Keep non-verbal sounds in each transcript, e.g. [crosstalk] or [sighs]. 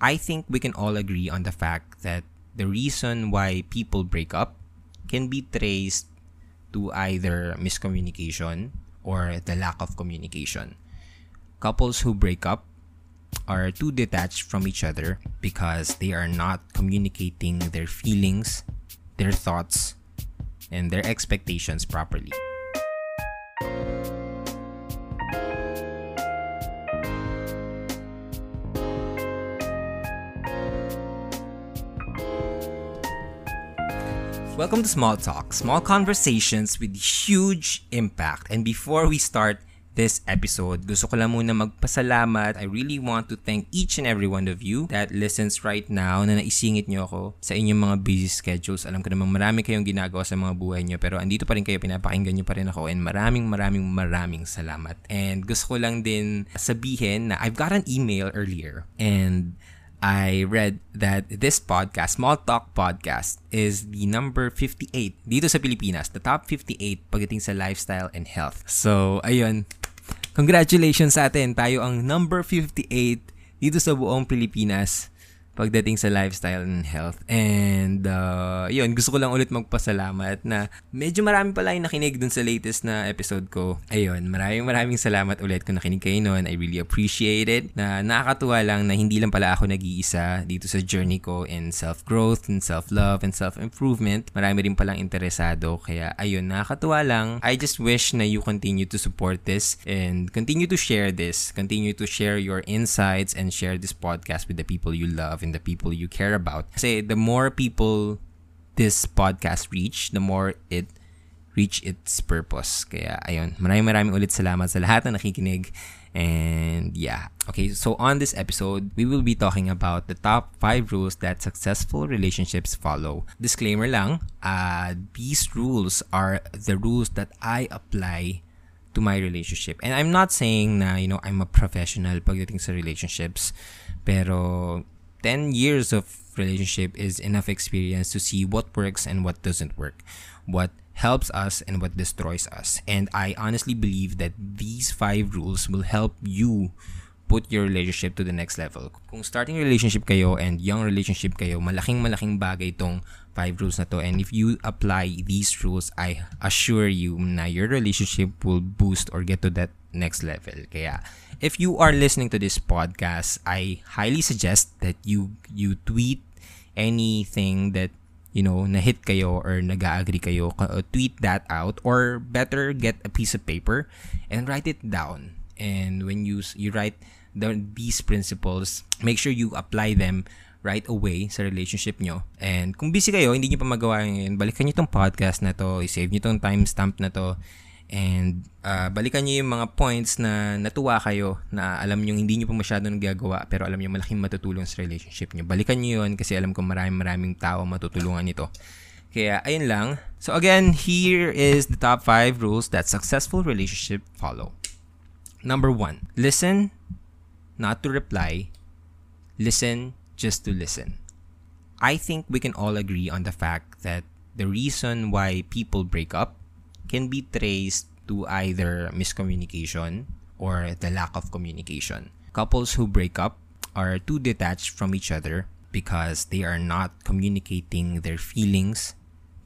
I think we can all agree on the fact that the reason why people break up can be traced to either miscommunication or the lack of communication. Couples who break up are too detached from each other because they are not communicating their feelings, their thoughts, and their expectations properly. Welcome to Small Talk, small conversations with huge impact. And before we start this episode, gusto ko lang muna magpasalamat. I really want to thank each and every one of you that listens right now na naisingit nyo ako sa inyong mga busy schedules. Alam ko namang marami kayong ginagawa sa mga buhay nyo pero andito pa rin kayo, pinapakinggan nyo pa rin ako and maraming maraming maraming salamat. And gusto ko lang din sabihin na I've got an email earlier and I read that this podcast, Small Talk Podcast, is the number 58 dito sa Pilipinas, the top 58 pagdating sa lifestyle and health. So, ayun. Congratulations sa atin. Tayo ang number 58 dito sa buong Pilipinas pagdating sa lifestyle and health. And uh, yun, gusto ko lang ulit magpasalamat na medyo marami pala yung nakinig dun sa latest na episode ko. Ayun, maraming maraming salamat ulit kung nakinig kayo noon. I really appreciate it. Na nakakatuwa lang na hindi lang pala ako nag-iisa dito sa journey ko in self-growth and self-love and self-improvement. Marami rin palang interesado. Kaya ayun, nakakatuwa lang. I just wish na you continue to support this and continue to share this. Continue to share your insights and share this podcast with the people you love the people you care about. Say the more people this podcast reach, the more it reach its purpose. Kaya ayun, maraming maraming ulit salamat sa lahat na nakikinig. And yeah. Okay, so on this episode, we will be talking about the top 5 rules that successful relationships follow. Disclaimer lang, uh, these rules are the rules that I apply to my relationship. And I'm not saying na, you know, I'm a professional pagdating sa relationships. Pero 10 years of relationship is enough experience to see what works and what doesn't work, what helps us and what destroys us. And I honestly believe that these five rules will help you put your relationship to the next level. Kung starting relationship kayo and young relationship kayo, malaking malaking bagay itong five rules na to. And if you apply these rules, I assure you na your relationship will boost or get to that next level. Kaya if you are listening to this podcast, I highly suggest that you you tweet anything that you know na-hit kayo or nag-agree kayo, uh, tweet that out or better get a piece of paper and write it down. And when you you write the, these principles, make sure you apply them right away sa relationship nyo. And kung busy kayo, hindi nyo pa magawa ngayon, balikan nyo tong podcast na to, i-save nyo tong timestamp na to, And uh, balikan niyo yung mga points na natuwa kayo na alam niyo hindi niyo pa masyado nagagawa pero alam niyo malaking matutulong sa relationship niyo. Balikan niyo yun kasi alam ko maraming maraming tao matutulungan nito. Kaya ayun lang. So again, here is the top 5 rules that successful relationship follow. Number 1, listen not to reply. Listen just to listen. I think we can all agree on the fact that the reason why people break up can be traced to either miscommunication or the lack of communication. Couples who break up are too detached from each other because they are not communicating their feelings,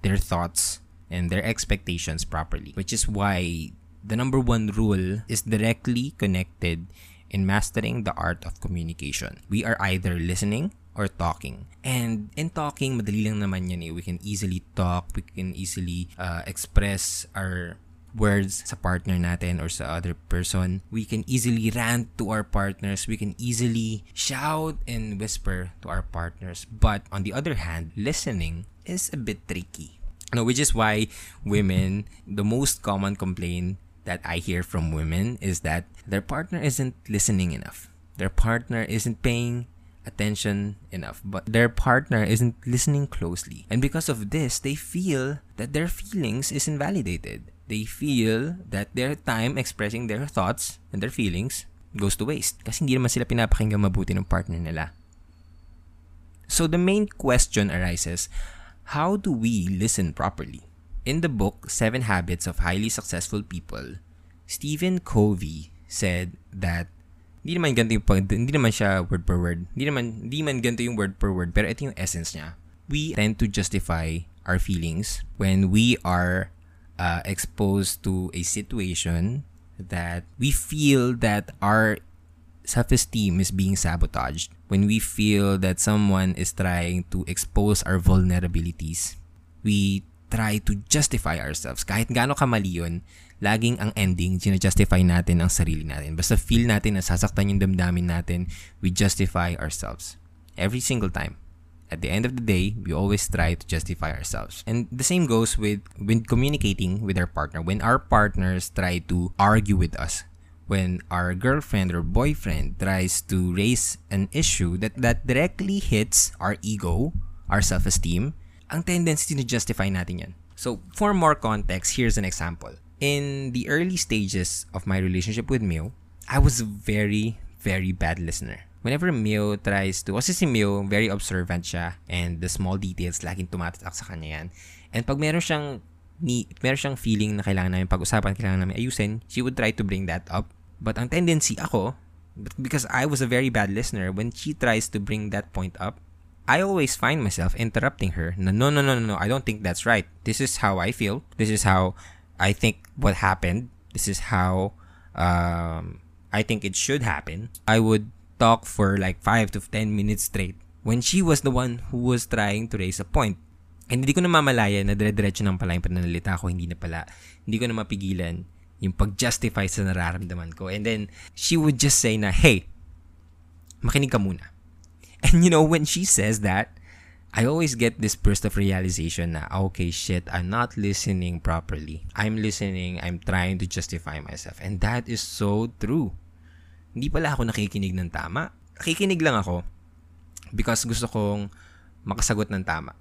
their thoughts, and their expectations properly, which is why the number one rule is directly connected in mastering the art of communication. We are either listening or talking. And in talking, madali lang naman yan eh. We can easily talk, we can easily uh, express our words sa partner natin or sa other person. We can easily rant to our partners. We can easily shout and whisper to our partners. But on the other hand, listening is a bit tricky. No, which is why women, the most common complaint that I hear from women is that their partner isn't listening enough. Their partner isn't paying attention enough, but their partner isn't listening closely. And because of this, they feel that their feelings is invalidated. They feel that their time expressing their thoughts and their feelings goes to waste kasi hindi naman sila pinapakinggan mabuti ng partner nila. So the main question arises, how do we listen properly? In the book Seven Habits of Highly Successful People, Stephen Covey said that Hindi naman ganito yung pag, hindi naman siya word per word. Hindi naman, hindi man ganito yung word per word, pero ito yung essence niya. We tend to justify our feelings when we are uh, exposed to a situation that we feel that our self-esteem is being sabotaged when we feel that someone is trying to expose our vulnerabilities we try to justify ourselves kahit gaano kamali yun laging ang ending justify natin ang sarili natin basta feel natin na sasaktan yung damdamin natin we justify ourselves every single time at the end of the day, we always try to justify ourselves. And the same goes with when communicating with our partner. When our partners try to argue with us, when our girlfriend or boyfriend tries to raise an issue that, that directly hits our ego, our self-esteem, ang tendency to justify natin yan. So, for more context, here's an example. In the early stages of my relationship with Mio, I was a very, very bad listener whenever Mio tries to, kasi si Mio, very observant siya and the small details, laging tumatatak sa kanya yan. And pag meron siyang ni meron siyang feeling na kailangan namin pag-usapan, kailangan namin ayusin, she would try to bring that up. But ang tendency ako, because I was a very bad listener, when she tries to bring that point up, I always find myself interrupting her. No, no, no, no, no, I don't think that's right. This is how I feel. This is how I think what happened. This is how um, I think it should happen. I would talk for like 5 to 10 minutes straight when she was the one who was trying to raise a point. And hindi ko na mamalaya na dire-diretso ng pala yung pananalita ko, hindi na pala. Hindi ko na mapigilan yung pag-justify sa nararamdaman ko. And then, she would just say na, hey, makinig ka muna. And you know, when she says that, I always get this burst of realization na, okay, shit, I'm not listening properly. I'm listening, I'm trying to justify myself. And that is so true hindi pala ako nakikinig ng tama. Nakikinig lang ako because gusto kong makasagot ng tama.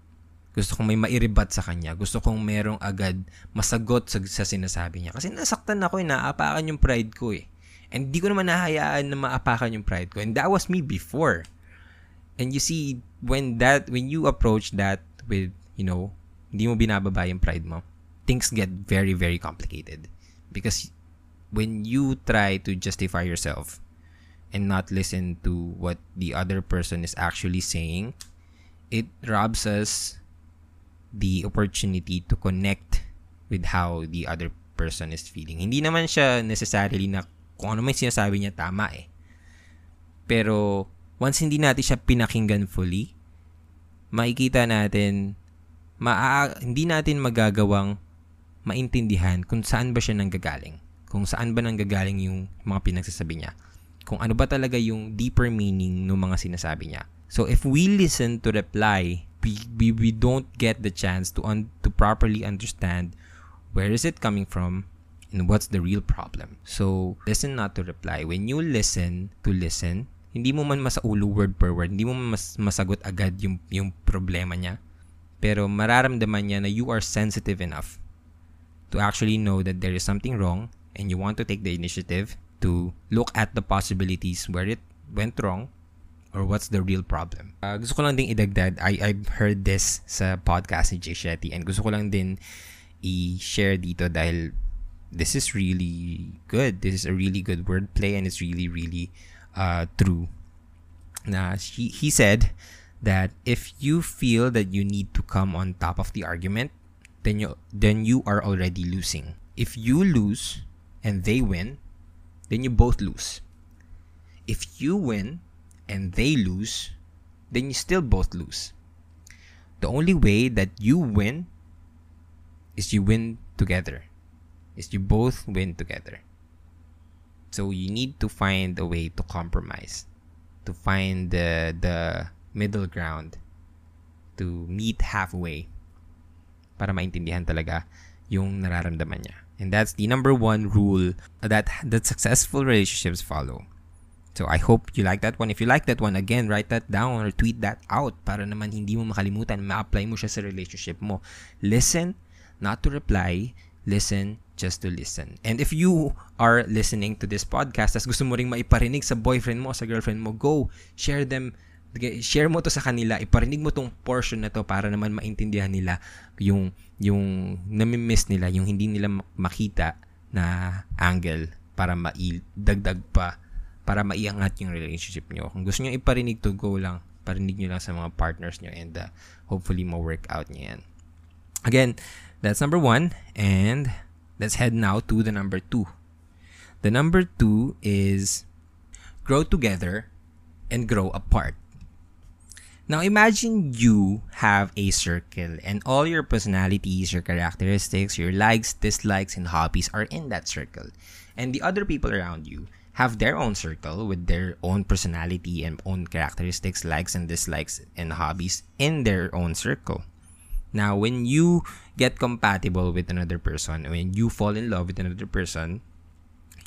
Gusto kong may mairibat sa kanya. Gusto kong merong agad masagot sa, sa sinasabi niya. Kasi nasaktan ako eh, naapakan yung pride ko eh. And di ko naman nahayaan na maapakan yung pride ko. And that was me before. And you see, when that, when you approach that with, you know, hindi mo binababa yung pride mo, things get very, very complicated. Because when you try to justify yourself and not listen to what the other person is actually saying, it robs us the opportunity to connect with how the other person is feeling. Hindi naman siya necessarily na kung ano may sinasabi niya tama eh. Pero once hindi natin siya pinakinggan fully, makikita natin maa hindi natin magagawang maintindihan kung saan ba siya nanggagaling kung saan ba nanggagaling yung mga pinagsasabi niya. Kung ano ba talaga yung deeper meaning ng mga sinasabi niya. So if we listen to reply, we, we, we don't get the chance to un, to properly understand where is it coming from and what's the real problem. So listen not to reply. When you listen to listen, hindi mo man masaulo word per word, hindi mo mas, masagot agad yung, yung problema niya. Pero mararamdaman niya na you are sensitive enough to actually know that there is something wrong and you want to take the initiative to look at the possibilities where it went wrong or what's the real problem. Uh, gusto ko lang din idagdag, I, I've heard this sa podcast ni Jay Shetty and gusto ko lang din i-share dito dahil this is really good. This is a really good wordplay and it's really, really uh, true. Na he, he said that if you feel that you need to come on top of the argument, then you then you are already losing. If you lose, and they win, then you both lose. If you win and they lose, then you still both lose. The only way that you win is you win together. Is you both win together. So you need to find a way to compromise, to find the the middle ground, to meet halfway para maintindihan talaga yung nararamdaman niya. And that's the number one rule that that successful relationships follow. So I hope you like that one. If you like that one, again, write that down or tweet that out para naman hindi mo makalimutan, ma-apply mo siya sa relationship mo. Listen, not to reply. Listen, just to listen. And if you are listening to this podcast, as gusto mo ring maiparinig sa boyfriend mo, sa girlfriend mo, go, share them share mo to sa kanila, iparinig mo tong portion na to para naman maintindihan nila yung yung nami-miss nila, yung hindi nila makita na angle para maidagdag pa para maiangat yung relationship nyo. Kung gusto nyo iparinig to go lang, parinig nyo lang sa mga partners nyo and uh, hopefully ma-work out nyo yan. Again, that's number one. And let's head now to the number two. The number two is grow together and grow apart. Now imagine you have a circle and all your personalities, your characteristics, your likes, dislikes, and hobbies are in that circle. And the other people around you have their own circle with their own personality and own characteristics, likes and dislikes, and hobbies in their own circle. Now, when you get compatible with another person, when you fall in love with another person,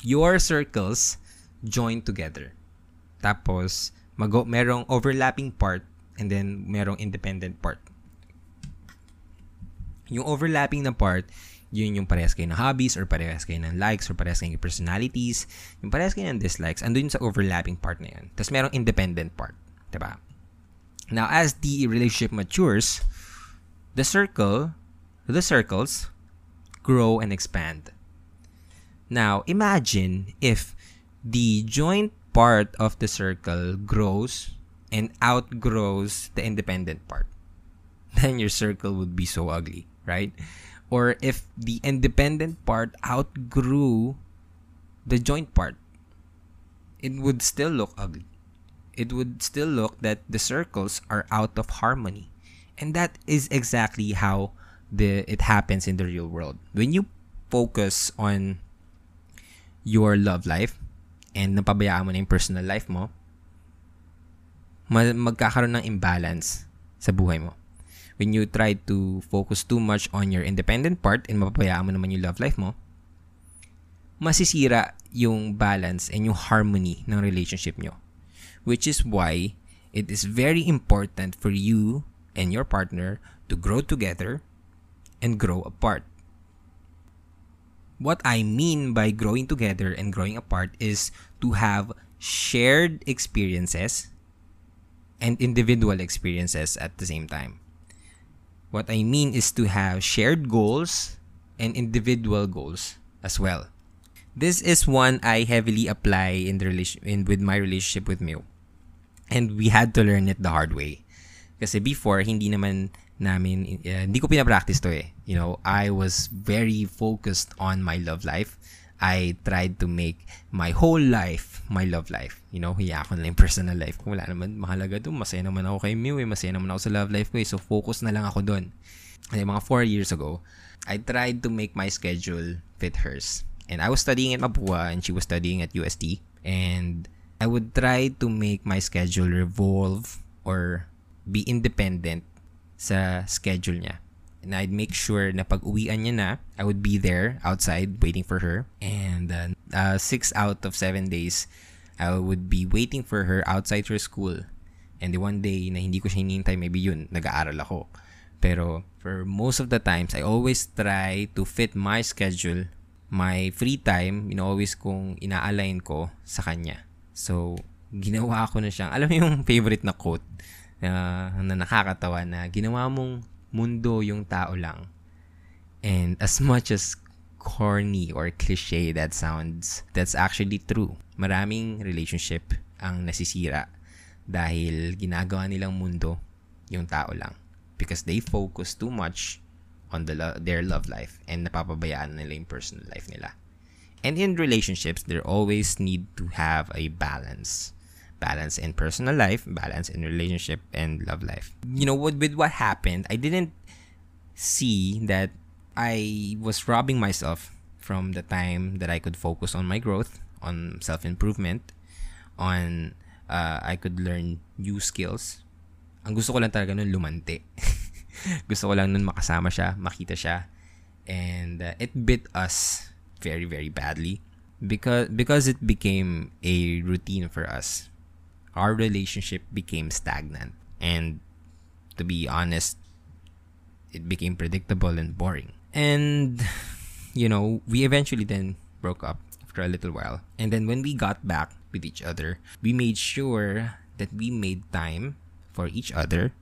your circles join together. Tapos, mag merong overlapping part and then merong independent part. Yung overlapping na part, yun yung parehas kayo ng hobbies or parehas kayo ng likes or parehas kayo ng personalities. Yung parehas kayo ng dislikes, andun sa overlapping part na yun. Tapos merong independent part. Diba? Now, as the relationship matures, the circle, the circles grow and expand. Now, imagine if the joint part of the circle grows and outgrows the independent part, [laughs] then your circle would be so ugly, right? Or if the independent part outgrew the joint part, it would still look ugly. It would still look that the circles are out of harmony. And that is exactly how the it happens in the real world. When you focus on your love life and napabayaan mo na yung personal life mo, magkakaroon ng imbalance sa buhay mo. When you try to focus too much on your independent part and mapabayaan mo naman yung love life mo, masisira yung balance and yung harmony ng relationship nyo. Which is why it is very important for you and your partner to grow together and grow apart. What I mean by growing together and growing apart is to have shared experiences and individual experiences at the same time. What I mean is to have shared goals and individual goals as well. This is one I heavily apply in the relation in with my relationship with Mew. And we had to learn it the hard way. Kasi before hindi naman namin uh, hindi ko pinapractice to eh. You know, I was very focused on my love life I tried to make my whole life my love life. You know, hiya ako na yung personal life ko. Wala naman mahalaga doon. Masaya naman ako kay Mew eh. Masaya naman ako sa love life ko eh. So, focus na lang ako doon. Kasi mga 4 years ago, I tried to make my schedule fit hers. And I was studying at Mapua and she was studying at UST. And I would try to make my schedule revolve or be independent sa schedule niya. and I'd make sure na pag uwian niya na, I would be there outside waiting for her. And uh, uh, six out of seven days, I would be waiting for her outside her school. And the one day na hindi ko siya hinihintay, maybe yun, nag-aaral ako. Pero for most of the times, I always try to fit my schedule, my free time, you know, always kong ina-align ko sa kanya. So, ginawa ko na siyang, alam mo yung favorite na quote uh, na nakakatawa na ginawa mong mundo yung tao lang. And as much as corny or cliche that sounds, that's actually true. Maraming relationship ang nasisira dahil ginagawa nilang mundo yung tao lang. Because they focus too much on the lo- their love life and napapabayaan nila yung personal life nila. And in relationships, there always need to have a balance balance in personal life, balance in relationship and love life. You know, with, with what happened, I didn't see that I was robbing myself from the time that I could focus on my growth, on self improvement, on uh, I could learn new skills. Ang gusto ko lang talaga nun lumante. [laughs] gusto ko lang nun makasama siya, makita siya. And uh, it bit us very very badly because because it became a routine for us our relationship became stagnant. And to be honest, it became predictable and boring. And, [sighs] you know, we eventually then broke up after a little while. And then when we got back with each other, we made sure that we made time for each other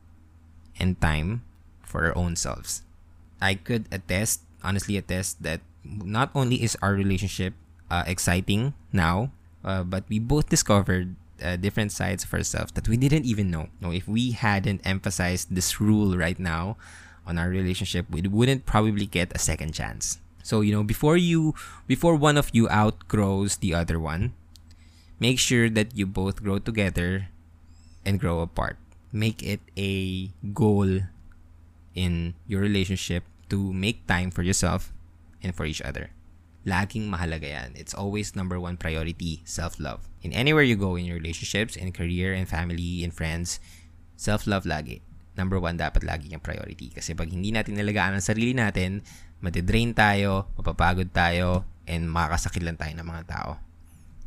and time for our own selves. I could attest, honestly attest, that not only is our relationship uh, exciting now, uh, but we both discovered uh, different sides of ourselves that we didn't even know. No, if we hadn't emphasized this rule right now on our relationship, we wouldn't probably get a second chance. So, you know, before you before one of you outgrows the other one, make sure that you both grow together and grow apart. Make it a goal in your relationship to make time for yourself and for each other. Laging mahalaga yan. It's always number one priority, self-love. In anywhere you go in your relationships, in career, in family, in friends, self-love lagi. Number one dapat lagi yung priority. Kasi pag hindi natin nalagaan ang sarili natin, matidrain tayo, mapapagod tayo, and makakasakit lang tayo ng mga tao.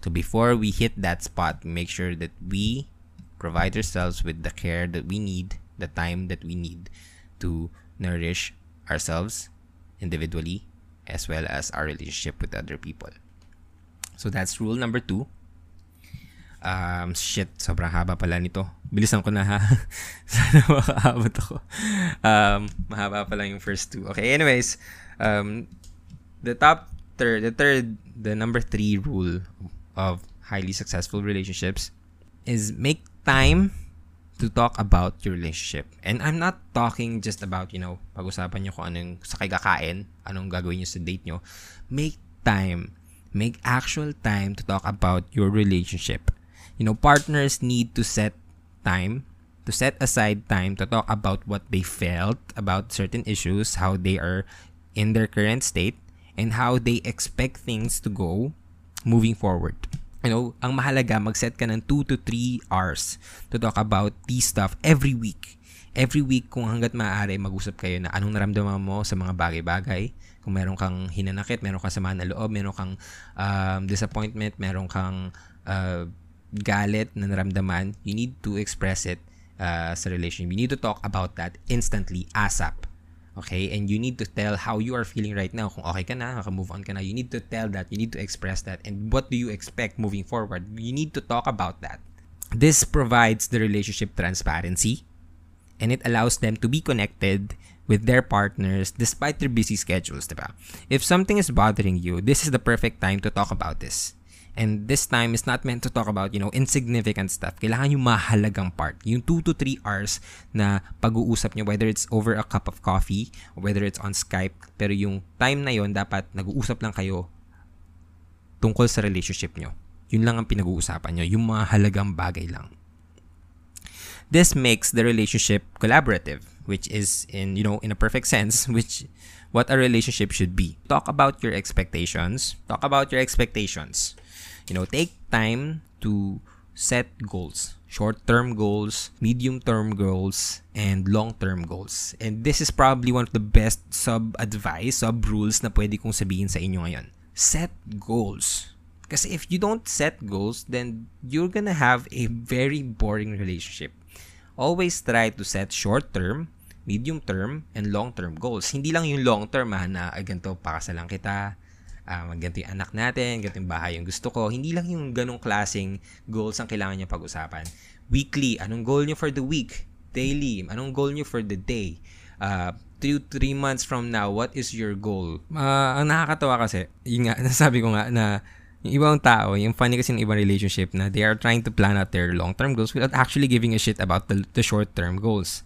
So before we hit that spot, make sure that we provide ourselves with the care that we need, the time that we need to nourish ourselves individually as well as our relationship with other people. So that's rule number two. Um, shit, sobrang haba pala nito. Bilisan ko na ha. [laughs] Sana makaabot ako. Um, mahaba pa lang yung first two. Okay, anyways, um, the top third, the third, the number three rule of highly successful relationships is make time to talk about your relationship. And I'm not talking just about, you know, pag-usapan nyo kung anong sa kakain, anong gagawin nyo sa date nyo. Make time. Make actual time to talk about your relationship. You know, partners need to set time, to set aside time to talk about what they felt about certain issues, how they are in their current state, and how they expect things to go moving forward you know, ang mahalaga, mag-set ka ng 2 to 3 hours to talk about these stuff every week. Every week, kung hanggat maaari, mag-usap kayo na anong naramdaman mo sa mga bagay-bagay. Kung meron kang hinanakit, meron kang samaan na loob, meron kang um, disappointment, meron kang uh, galit na naramdaman, you need to express it uh, sa relationship. You need to talk about that instantly, ASAP. Okay? And you need to tell how you are feeling right now. Kung okay ka na, move on ka na, you need to tell that, you need to express that. And what do you expect moving forward? You need to talk about that. This provides the relationship transparency and it allows them to be connected with their partners despite their busy schedules, diba? If something is bothering you, this is the perfect time to talk about this. And this time is not meant to talk about, you know, insignificant stuff. Kailangan yung mahalagang part. Yung 2 to 3 hours na pag-uusap nyo, whether it's over a cup of coffee, whether it's on Skype, pero yung time na yon dapat nag-uusap lang kayo tungkol sa relationship nyo. Yun lang ang pinag-uusapan nyo. Yung mga halagang bagay lang. This makes the relationship collaborative, which is in, you know, in a perfect sense, [laughs] which what a relationship should be. Talk about your expectations. Talk about your expectations you know, take time to set goals. Short-term goals, medium-term goals, and long-term goals. And this is probably one of the best sub-advice, sub-rules na pwede kong sabihin sa inyo ngayon. Set goals. Kasi if you don't set goals, then you're gonna have a very boring relationship. Always try to set short-term, medium-term, and long-term goals. Hindi lang yung long-term ha, na ganito, pakasalan kita, uh, ganito yung anak natin, ganito yung bahay yung gusto ko. Hindi lang yung ganong klaseng goals ang kailangan niya pag-usapan. Weekly, anong goal niyo for the week? Daily, anong goal niyo for the day? Uh, two, three months from now, what is your goal? Uh, ang nakakatawa kasi, yung nga, [laughs] nasabi ko nga na yung ibang tao, yung funny kasi ng ibang relationship na they are trying to plan out their long-term goals without actually giving a shit about the, the short-term goals.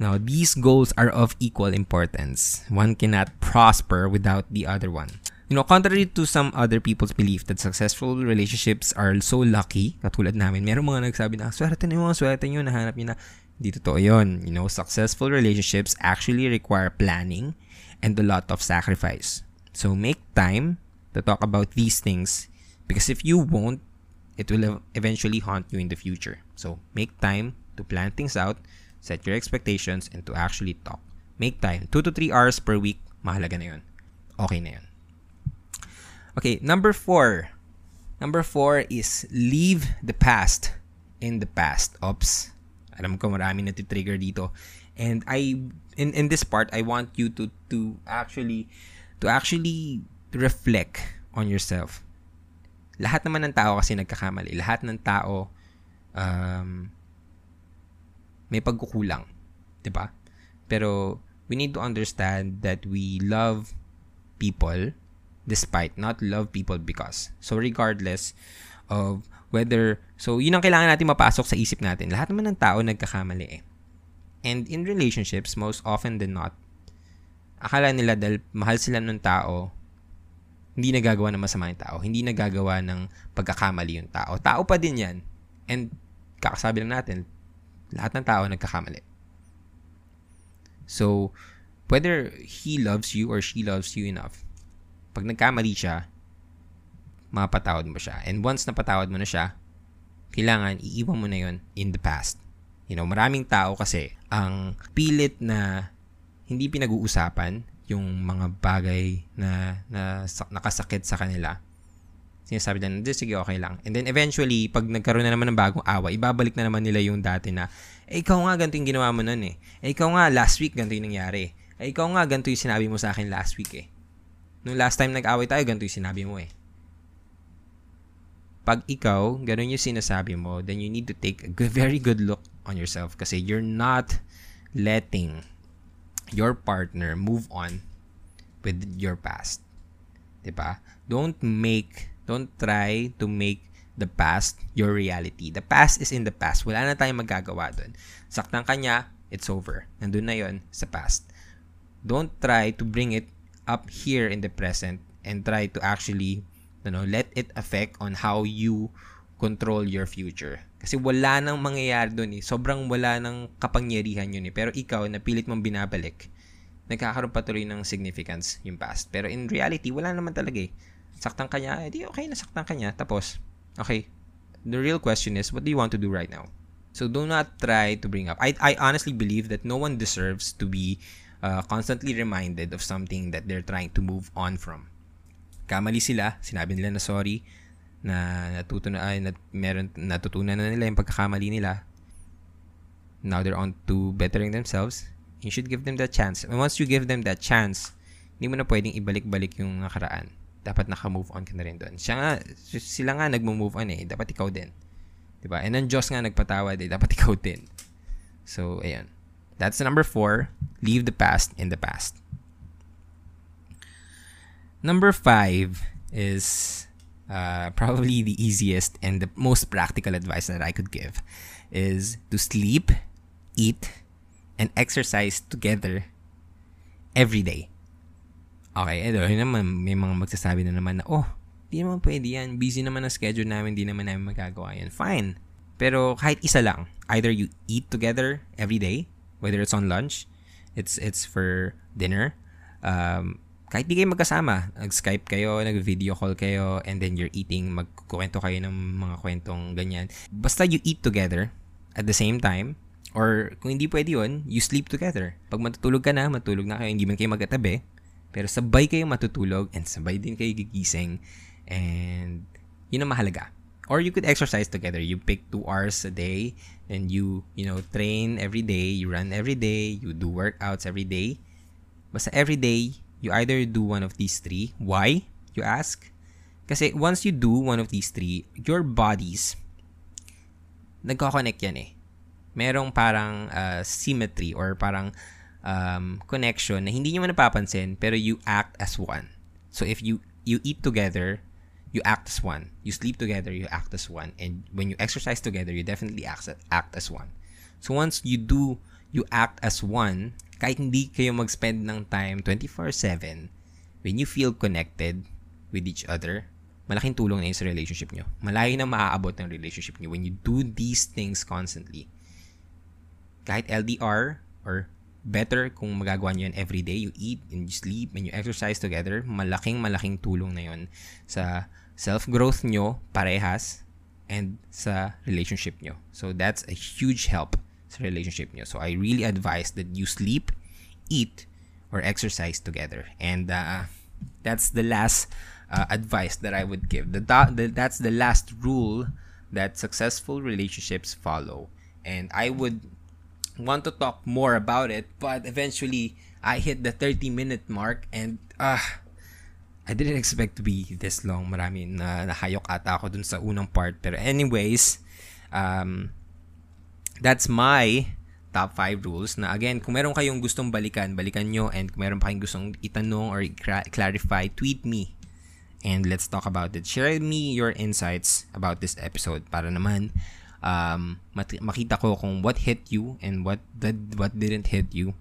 Now, these goals are of equal importance. One cannot prosper without the other one. You know, contrary to some other people's belief that successful relationships are so lucky, katulad namin, meron mga nagsabi na, swerte yun, swerte nyo, nahanap nyo na. Hindi totoo yun. You know, successful relationships actually require planning and a lot of sacrifice. So make time to talk about these things because if you won't, it will eventually haunt you in the future. So make time to plan things out set your expectations, and to actually talk. Make time. 2 to 3 hours per week, mahalaga na yun. Okay na yun. Okay, number 4. Number 4 is leave the past in the past. Ops. Alam ko marami na trigger dito. And I in in this part I want you to to actually to actually reflect on yourself. Lahat naman ng tao kasi nagkakamali. Lahat ng tao um, may pagkukulang, 'di ba? Pero we need to understand that we love people despite, not love people because. So regardless of whether, so yun ang kailangan natin mapasok sa isip natin. Lahat naman ng tao nagkakamali eh. And in relationships, most often than not, akala nila dahil mahal sila ng tao, hindi nagagawa ng masama yung tao. Hindi nagagawa ng pagkakamali yung tao. Tao pa din yan. And kakasabi lang natin, lahat ng tao nagkakamali. So, whether he loves you or she loves you enough, pag nagkamali siya, mapatawad mo siya. And once napatawad mo na siya, kailangan iiwan mo na yon in the past. You know, maraming tao kasi ang pilit na hindi pinag-uusapan yung mga bagay na, na nakasakit sa kanila. Sinasabi nila, hindi, sige, okay lang. And then eventually, pag nagkaroon na naman ng bagong awa, ibabalik na naman nila yung dati na, eh, ikaw nga, ganito yung ginawa mo nun eh. Eh, ikaw nga, last week, ganito yung nangyari. Eh, ikaw nga, ganito yung sinabi mo sa akin last week eh. Nung last time nag-away tayo, ganito yung sinabi mo eh. Pag ikaw, ganun yung sinasabi mo, then you need to take a good, very good look on yourself kasi you're not letting your partner move on with your past. 'Di ba? Don't make don't try to make the past your reality. The past is in the past. Wala na tayong magagawa doon. Saktan ka niya, it's over. Nandun na 'yon sa past. Don't try to bring it up here in the present and try to actually you know, let it affect on how you control your future. Kasi wala nang mangyayari doon eh. Sobrang wala nang kapangyarihan yun eh. Pero ikaw, napilit mong binabalik, nagkakaroon patuloy ng significance yung past. Pero in reality, wala naman talaga eh. Saktan ka niya, edi okay, nasaktan ka niya. Tapos, okay, the real question is, what do you want to do right now? So do not try to bring up. I, I honestly believe that no one deserves to be uh, constantly reminded of something that they're trying to move on from. Kamali sila, sinabi nila na sorry, na natuto na ay nat, meron natutunan na nila yung pagkakamali nila now they're on to bettering themselves you should give them that chance and once you give them that chance hindi mo na pwedeng ibalik-balik yung nakaraan dapat naka-move on ka na rin doon. Siya nga sila nga nagmo-move on eh. Dapat ikaw din. 'di ba? And ang Diyos nga nagpatawad eh. Dapat [laughs] ikaw din. So ayun. That's number four. Leave the past in the past. Number five is uh, probably the easiest and the most practical advice that I could give is to sleep, eat, and exercise together every day. Okay, ito, yun naman, may mga magsasabi na naman na, oh, di naman pwede yan. Busy naman ang schedule namin, di naman namin magagawa yan. Fine. Pero kahit isa lang, either you eat together every day, whether it's on lunch, it's it's for dinner, um, kahit di kayo magkasama, nag-Skype kayo, nag-video call kayo, and then you're eating, magkukwento kayo ng mga kwentong ganyan. Basta you eat together at the same time, or kung hindi pwede yun, you sleep together. Pag matutulog ka na, matulog na kayo, hindi man kayo magkatabi, pero sabay kayo matutulog, and sabay din kayo gigising, and yun ang mahalaga. Or you could exercise together. You pick two hours a day, and you, you know, train every day, you run every day, you do workouts every day. Basta every day, you either do one of these three. Why? You ask? Kasi once you do one of these three, your bodies, nagko-connect yan eh. Merong parang uh, symmetry or parang um, connection na hindi nyo man napapansin pero you act as one. So if you you eat together, you act as one. You sleep together, you act as one. And when you exercise together, you definitely act, act as one. So once you do, you act as one, kahit hindi kayo mag-spend ng time 24-7, when you feel connected with each other, malaking tulong na yun sa relationship nyo. Malayo na maaabot ng relationship nyo when you do these things constantly. Kahit LDR or better kung magagawa nyo yan every day, you eat and you sleep and you exercise together, malaking malaking tulong na yun sa self-growth nyo parehas and sa relationship nyo. So that's a huge help sa relationship nyo. So I really advise that you sleep, eat, or exercise together. And uh, that's the last uh, advice that I would give. The, the that's the last rule that successful relationships follow. And I would want to talk more about it, but eventually I hit the 30 minute mark and uh, I didn't expect to be this long. Marami na nahayok ata ako dun sa unang part. Pero anyways, um, that's my top 5 rules na again, kung meron kayong gustong balikan, balikan nyo and kung meron pa kayong gustong itanong or clarify, tweet me and let's talk about it. Share me your insights about this episode para naman um, makita ko kung what hit you and what did, what didn't hit you.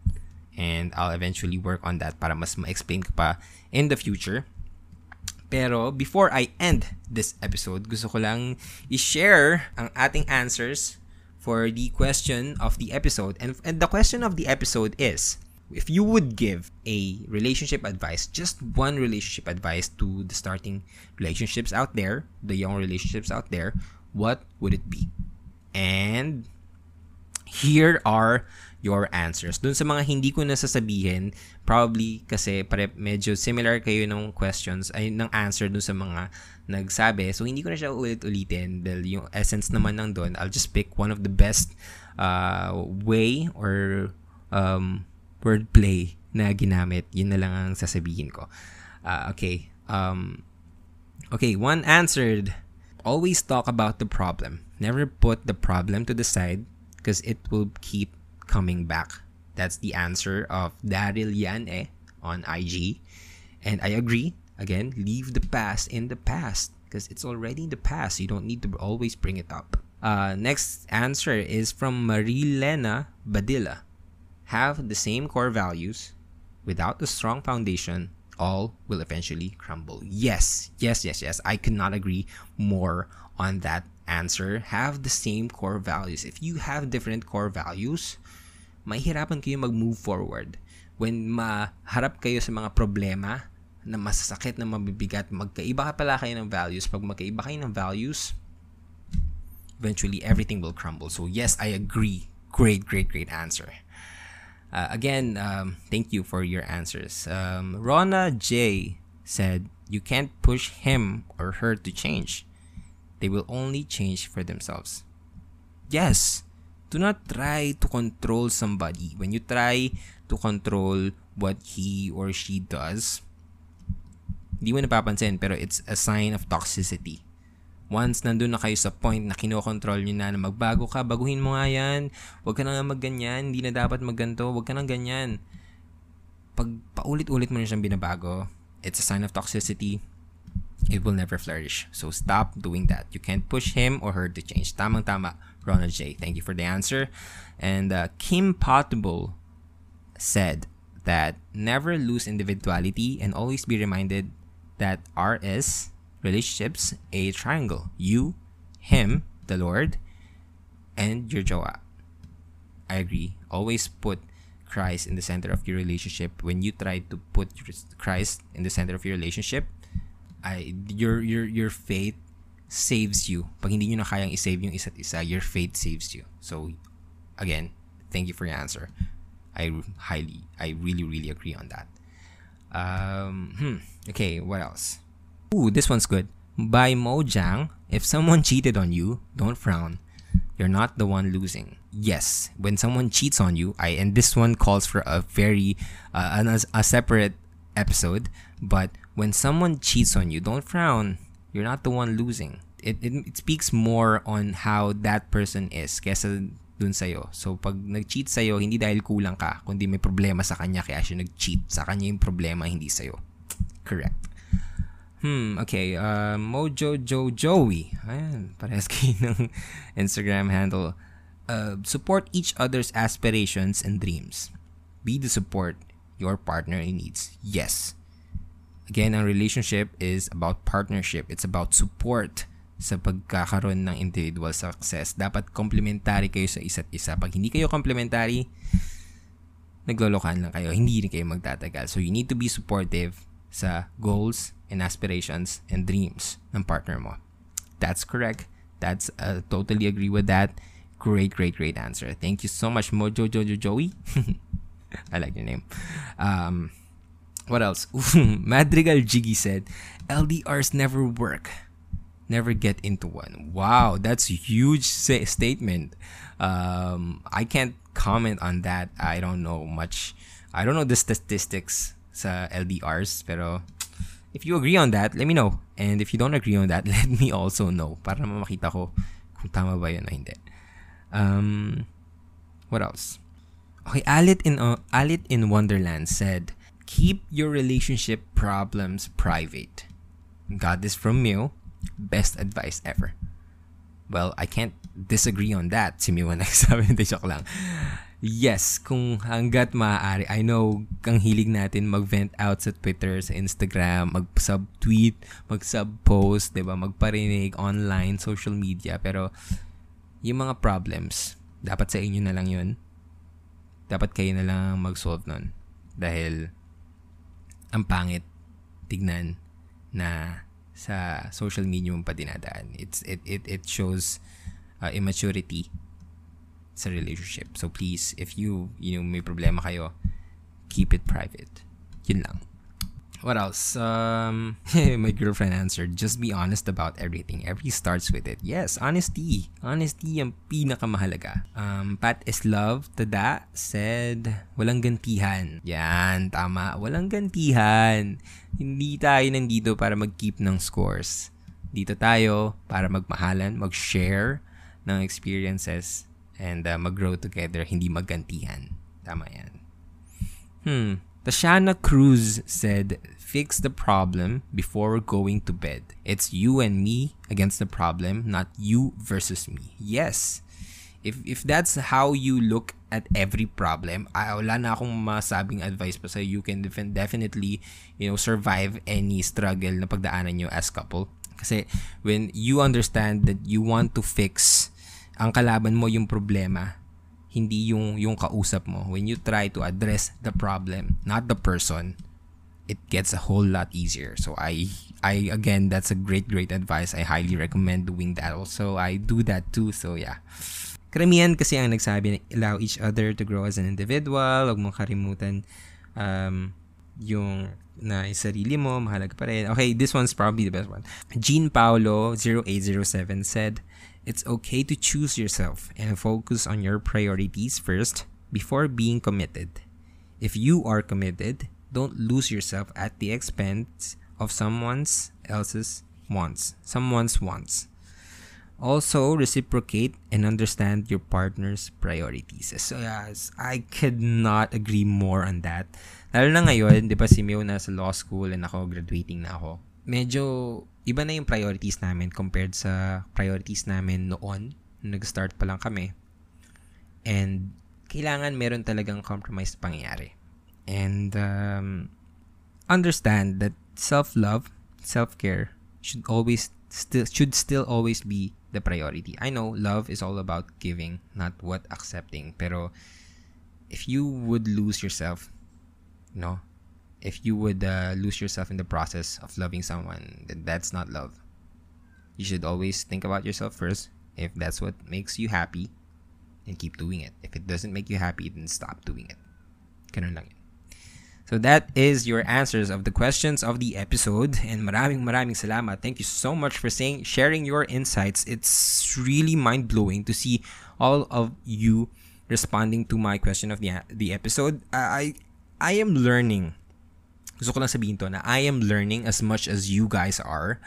And I'll eventually work on that para mas ma-explain ko pa in the future. Pero before I end this episode, gusto ko lang i-share ang ating answers for the question of the episode. And, and the question of the episode is, if you would give a relationship advice, just one relationship advice to the starting relationships out there, the young relationships out there, what would it be? And here are your answers. Dun sa mga hindi ko nasasabihin, probably kasi pare medyo similar kayo ng questions ay ng answer dun sa mga nagsabi. So hindi ko na siya ulit-ulitin dahil yung essence naman ng doon, I'll just pick one of the best uh, way or um, wordplay na ginamit. Yun na lang ang sasabihin ko. Uh, okay. Um, okay, one answered, always talk about the problem. Never put the problem to the side because it will keep coming back. That's the answer of Daryl Yane on IG. And I agree. Again, leave the past in the past because it's already in the past. You don't need to always bring it up. Uh, next answer is from Marilena Badilla. Have the same core values without a strong foundation, all will eventually crumble. Yes, yes, yes, yes. I could not agree more on that answer. Have the same core values. If you have different core values, mahirapan kayo mag-move forward. When maharap kayo sa mga problema na masasakit na mabibigat, magkaiba ka pala kayo ng values. Pag magkaiba kayo ng values, eventually everything will crumble. So yes, I agree. Great, great, great answer. Uh, again, um, thank you for your answers. Um, Rona J said, You can't push him or her to change. They will only change for themselves. Yes, do not try to control somebody. When you try to control what he or she does, hindi mo napapansin, pero it's a sign of toxicity. Once nandun na kayo sa point na kinokontrol nyo na na magbago ka, baguhin mo nga yan. Huwag ka na nga magganyan. Hindi na dapat magganto. Huwag ka na ganyan. Pag paulit-ulit mo na siyang binabago, it's a sign of toxicity. It will never flourish. So stop doing that. You can't push him or her to change. Tamang-tama, Ronald J. Thank you for the answer. And uh, Kim Potable said that never lose individuality and always be reminded that RS relationships a triangle. You, him, the Lord, and your jowa. I agree. Always put Christ in the center of your relationship. When you try to put Christ in the center of your relationship, I your your your faith saves you. Pag hindi niyo na kayang i-save yung isa't isa, your faith saves you. So again, thank you for your answer. I highly I really really agree on that. Um, hmm. Okay, what else? Ooh, this one's good. By Mojang, if someone cheated on you, don't frown. You're not the one losing. Yes, when someone cheats on you, I and this one calls for a very uh, a, a separate episode. But when someone cheats on you, don't frown. You're not the one losing. It, it, it speaks more on how that person is kesa dun sa'yo. So, pag nag-cheat sa'yo, hindi dahil kulang ka, kundi may problema sa kanya kaya siya nag-cheat. Sa kanya yung problema, hindi sa'yo. Correct. Hmm, okay. Uh, Mojo Joe Joey. Ayan, parehas [laughs] kayo ng Instagram handle. Uh, support each other's aspirations and dreams. Be the support your partner needs. Yes. Again, ang relationship is about partnership. It's about support sa pagkakaroon ng individual success. Dapat complementary kayo sa isa't isa. Pag hindi kayo complementary, naglolokan lang kayo. Hindi rin kayo magtatagal. So, you need to be supportive sa goals and aspirations and dreams ng partner mo. That's correct. That's uh, totally agree with that. Great, great, great answer. Thank you so much, Mojo Jojo Joey. [laughs] I like your name. Um, what else? [laughs] Madrigal Jiggy said, LDRs never work. Never get into one. Wow, that's a huge say- statement. Um, I can't comment on that. I don't know much. I don't know the statistics sa LDRs, pero if you agree on that, let me know. And if you don't agree on that, [laughs] let me also know para makita ko kung tama ba yun o hindi. Um, what else? Okay, Alit in uh, Alit in Wonderland said, "Keep your relationship problems private. got this from Mew. Best advice ever. Well, I can't disagree on that. Si Mew ang [laughs] nagsabi, hindi joke lang. Yes, kung hanggat maaari. I know, kang hilig natin mag-vent out sa Twitter, sa Instagram, mag-sub-tweet, mag-sub-post, diba? magparinig online, social media. Pero, yung mga problems, dapat sa inyo na lang yun. Dapat kayo na lang mag-solve nun. Dahil, ang pangit tignan na sa social media mo pa dinadaan. It's, it, it, it shows uh, immaturity sa relationship. So please, if you, you know, may problema kayo, keep it private. Yun lang. What else? Um, [laughs] my girlfriend answered, just be honest about everything. Every starts with it. Yes, honesty. Honesty ang pinakamahalaga. Um, Pat is love. Tada said, walang gantihan. Yan, tama. Walang gantihan. Hindi tayo nandito para mag-keep ng scores. Dito tayo para magmahalan, mag-share ng experiences and uh, mag-grow together, hindi maggantihan. Tama yan. Hmm. Tashana Cruz said, fix the problem before going to bed. It's you and me against the problem, not you versus me. Yes. If if that's how you look at every problem, ay, wala na akong masabing advice pa sa you can def- definitely, you know, survive any struggle na pagdaanan nyo as couple. Kasi when you understand that you want to fix ang kalaban mo yung problema, hindi yung yung kausap mo. When you try to address the problem, not the person, it gets a whole lot easier. So I I again that's a great great advice. I highly recommend doing that. Also, I do that too. So yeah. Karamihan kasi ang nagsabi na allow each other to grow as an individual. Huwag mong karimutan um, yung na sarili mo, mahalaga pa rin. Okay, this one's probably the best one. Jean Paulo 0807 said, It's okay to choose yourself and focus on your priorities first before being committed. If you are committed, don't lose yourself at the expense of someone else's wants, someone's wants. Also, reciprocate and understand your partner's priorities. So, yes, I could not agree more on that. Lalo na ngayon, di ba si Mio na sa law school and ako graduating na ako. Medyo iba na yung priorities namin compared sa priorities namin noon. Nag-start pa lang kami. And kailangan meron talagang compromise pangyayari. And um, understand that self-love, self-care should always still should still always be the priority. I know love is all about giving, not what accepting. Pero if you would lose yourself, know, if you would uh, lose yourself in the process of loving someone, then that's not love. You should always think about yourself first. If that's what makes you happy, and keep doing it. If it doesn't make you happy, then stop doing it. Ganun lang yun. So that is your answers of the questions of the episode. And maraming maraming salamat. Thank you so much for saying sharing your insights. It's really mind-blowing to see all of you responding to my question of the the episode. I I am learning. Gusto ko lang sabihin to na I am learning as much as you guys are.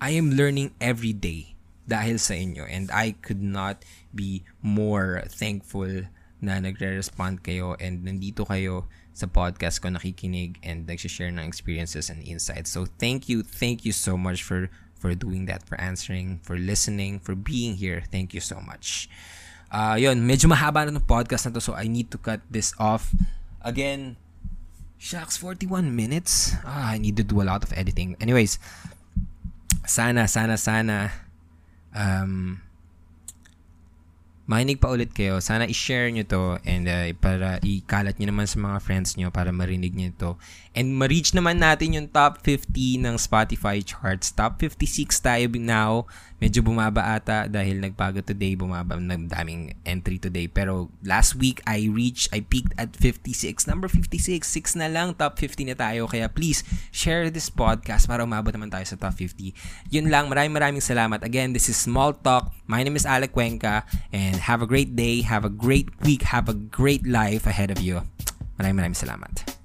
I am learning every day dahil sa inyo and I could not be more thankful na nagre-respond kayo and nandito kayo sa podcast ko nakikinig and nag-share ng experiences and insights. So thank you, thank you so much for for doing that, for answering, for listening, for being here. Thank you so much. Uh, yun, medyo mahaba na ng podcast na to so I need to cut this off. Again, shucks, 41 minutes? Ah, I need to do a lot of editing. Anyways, sana, sana, sana um, makinig pa ulit kayo. Sana i-share nyo to and uh, para ikalat nyo naman sa mga friends nyo para marinig nyo to. And ma-reach naman natin yung top 50 ng Spotify charts. Top 56 tayo now. Medyo bumaba ata dahil nagbago today. Bumaba ng daming entry today. Pero last week, I reached, I peaked at 56. Number 56. 6 na lang. Top 50 na tayo. Kaya please, share this podcast para umabot naman tayo sa top 50. Yun lang. Maraming maraming salamat. Again, this is Small Talk. My name is Alec Cuenca. And have a great day. Have a great week. Have a great life ahead of you. Maraming maraming salamat.